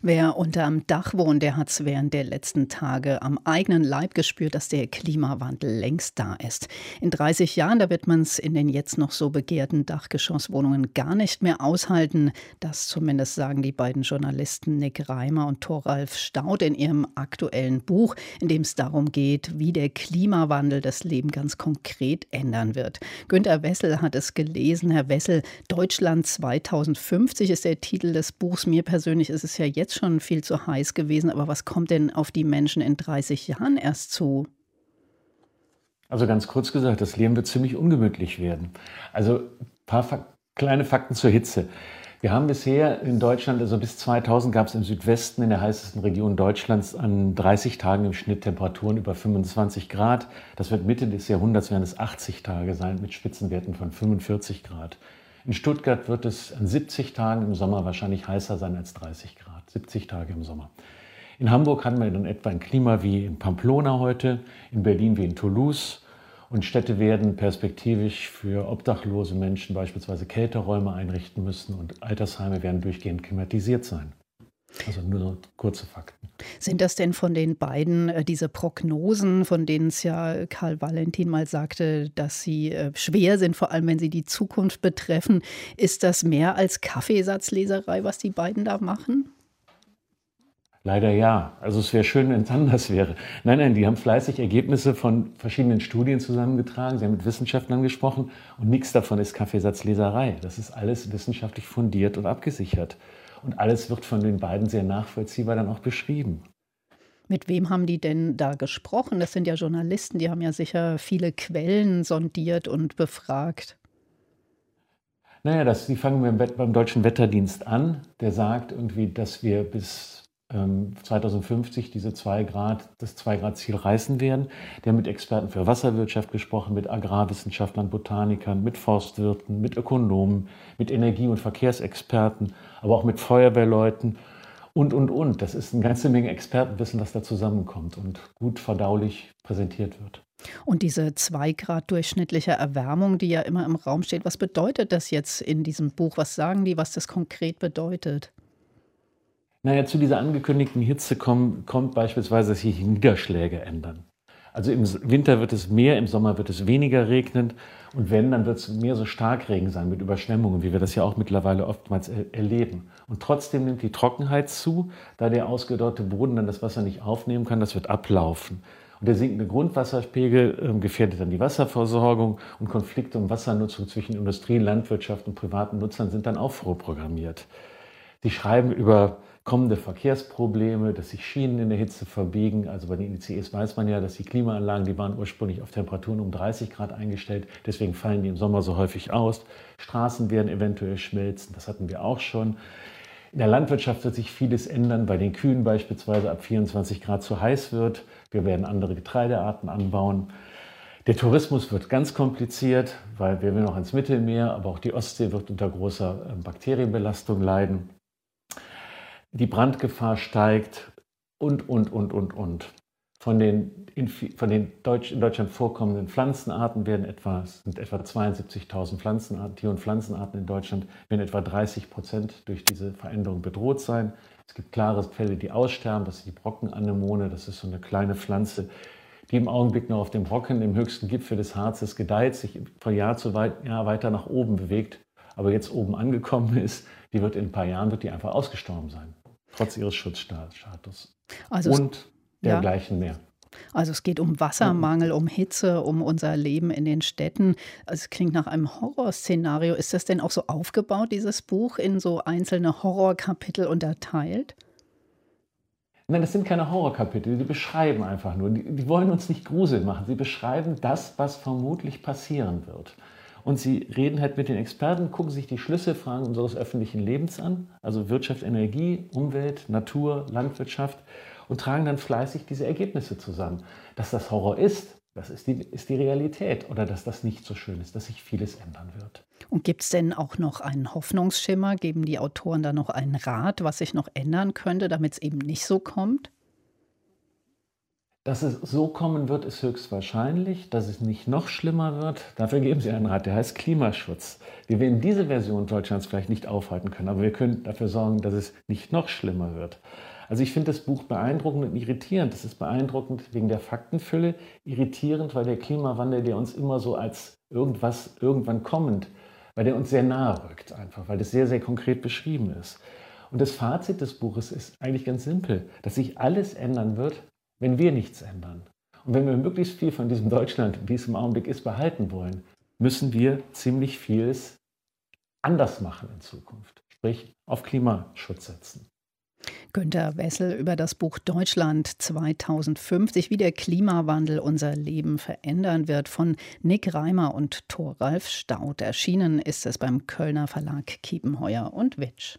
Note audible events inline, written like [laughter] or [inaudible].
Wer unterm Dach wohnt, der hat es während der letzten Tage am eigenen Leib gespürt, dass der Klimawandel längst da ist. In 30 Jahren, da wird man es in den jetzt noch so begehrten Dachgeschosswohnungen gar nicht mehr aushalten. Das zumindest sagen die beiden Journalisten Nick Reimer und Thoralf Staud in ihrem aktuellen Buch, in dem es darum geht, wie der Klimawandel das Leben ganz konkret ändern wird. Günter Wessel hat es gelesen. Herr Wessel, Deutschland 2050 ist der Titel des Buchs. Mir persönlich ist es ja jetzt jetzt schon viel zu heiß gewesen, aber was kommt denn auf die Menschen in 30 Jahren erst zu? Also ganz kurz gesagt, das Leben wird ziemlich ungemütlich werden. Also ein paar Fak kleine Fakten zur Hitze. Wir haben bisher in Deutschland, also bis 2000 gab es im Südwesten, in der heißesten Region Deutschlands, an 30 Tagen im Schnitt Temperaturen über 25 Grad. Das wird Mitte des Jahrhunderts, werden es 80 Tage sein, mit Spitzenwerten von 45 Grad. In Stuttgart wird es an 70 Tagen im Sommer wahrscheinlich heißer sein als 30 Grad. 70 Tage im Sommer. In Hamburg haben wir dann etwa ein Klima wie in Pamplona heute, in Berlin wie in Toulouse. Und Städte werden perspektivisch für obdachlose Menschen beispielsweise Kälteräume einrichten müssen und Altersheime werden durchgehend klimatisiert sein. Also nur so kurze Fakten. Sind das denn von den beiden äh, diese Prognosen, von denen es ja Karl Valentin mal sagte, dass sie äh, schwer sind, vor allem wenn sie die Zukunft betreffen? Ist das mehr als Kaffeesatzleserei, was die beiden da machen? Leider ja. Also es wäre schön, wenn es anders wäre. Nein, nein, die haben fleißig Ergebnisse von verschiedenen Studien zusammengetragen. Sie haben mit Wissenschaftlern gesprochen und nichts davon ist Kaffeesatzleserei. Das ist alles wissenschaftlich fundiert und abgesichert. Und alles wird von den beiden sehr nachvollziehbar dann auch beschrieben. Mit wem haben die denn da gesprochen? Das sind ja Journalisten, die haben ja sicher viele Quellen sondiert und befragt. Naja, das, die fangen beim Deutschen Wetterdienst an. Der sagt irgendwie, dass wir bis 2050 ähm, diese 2 Grad, das 2 Grad Ziel reißen werden. Der mit Experten für Wasserwirtschaft gesprochen, mit Agrarwissenschaftlern, Botanikern, mit Forstwirten, mit Ökonomen, mit Energie- und Verkehrsexperten, aber auch mit Feuerwehrleuten und, und, und. Das ist eine ganze Menge Expertenwissen, was da zusammenkommt und gut verdaulich präsentiert wird. Und diese 2 Grad durchschnittliche Erwärmung, die ja immer im Raum steht, was bedeutet das jetzt in diesem Buch? Was sagen die, was das konkret bedeutet? Naja, zu dieser angekündigten Hitze kommen, kommt beispielsweise, dass sich Niederschläge ändern. Also im Winter wird es mehr, im Sommer wird es weniger regnen. Und wenn, dann wird es mehr so Starkregen sein mit Überschwemmungen, wie wir das ja auch mittlerweile oftmals er erleben. Und trotzdem nimmt die Trockenheit zu, da der ausgedörrte Boden dann das Wasser nicht aufnehmen kann, das wird ablaufen. Und der sinkende Grundwasserpegel äh, gefährdet dann die Wasserversorgung und Konflikte um Wassernutzung zwischen Industrie, Landwirtschaft und privaten Nutzern sind dann auch vorprogrammiert. Sie schreiben über kommende Verkehrsprobleme, dass sich Schienen in der Hitze verbiegen. Also bei den ICEs weiß man ja, dass die Klimaanlagen, die waren ursprünglich auf Temperaturen um 30 Grad eingestellt, deswegen fallen die im Sommer so häufig aus. Straßen werden eventuell schmelzen, das hatten wir auch schon. In der Landwirtschaft wird sich vieles ändern, weil den Kühen beispielsweise ab 24 Grad zu heiß wird. Wir werden andere Getreidearten anbauen. Der Tourismus wird ganz kompliziert, weil wir noch ans Mittelmeer, aber auch die Ostsee wird unter großer äh, Bakterienbelastung leiden die Brandgefahr steigt und, und, und, und, und. Von den, von den Deutsch, in Deutschland vorkommenden Pflanzenarten werden etwa, sind etwa 72.000 Pflanzenarten, Tier- und Pflanzenarten in Deutschland, werden etwa 30 Prozent durch diese Veränderung bedroht sein. Es gibt klare Fälle, die aussterben, das ist die Brockenanemone, das ist so eine kleine Pflanze, die im Augenblick noch auf dem Brocken, im höchsten Gipfel des Harzes gedeiht, sich von Jahr zu Jahr weiter nach oben bewegt, aber jetzt oben angekommen [laughs] ist, die wird in ein paar Jahren wird die einfach ausgestorben sein trotz ihres Schutzstatus. Also und dergleichen ja. mehr. Also es geht um Wassermangel, um Hitze, um unser Leben in den Städten. Also es klingt nach einem Horrorszenario. Ist das denn auch so aufgebaut, dieses Buch, in so einzelne Horrorkapitel unterteilt? Nein, das sind keine Horrorkapitel, die beschreiben einfach nur. Die, die wollen uns nicht Grusel machen. Sie beschreiben das, was vermutlich passieren wird. Und sie reden halt mit den Experten, gucken sich die Schlüsselfragen unseres öffentlichen Lebens an, also Wirtschaft, Energie, Umwelt, Natur, Landwirtschaft, und tragen dann fleißig diese Ergebnisse zusammen. Dass das Horror ist, das ist die, ist die Realität. Oder dass das nicht so schön ist, dass sich vieles ändern wird. Und gibt es denn auch noch einen Hoffnungsschimmer? Geben die Autoren da noch einen Rat, was sich noch ändern könnte, damit es eben nicht so kommt? Dass es so kommen wird, ist höchstwahrscheinlich. Dass es nicht noch schlimmer wird, dafür geben Sie einen Rat, der heißt Klimaschutz. Wir werden diese Version Deutschlands vielleicht nicht aufhalten können, aber wir können dafür sorgen, dass es nicht noch schlimmer wird. Also ich finde das Buch beeindruckend und irritierend. Das ist beeindruckend wegen der Faktenfülle, irritierend, weil der Klimawandel, der uns immer so als irgendwas irgendwann kommend, weil der uns sehr nahe rückt einfach, weil das sehr, sehr konkret beschrieben ist. Und das Fazit des Buches ist eigentlich ganz simpel, dass sich alles ändern wird, wenn wir nichts ändern. Und wenn wir möglichst viel von diesem Deutschland, wie es im Augenblick ist, behalten wollen, müssen wir ziemlich vieles anders machen in Zukunft. Sprich, auf Klimaschutz setzen. Günter Wessel über das Buch Deutschland 2050, wie der Klimawandel unser Leben verändern wird, von Nick Reimer und Thoralf Staudt. Erschienen ist es beim Kölner Verlag Kiepenheuer und Witsch.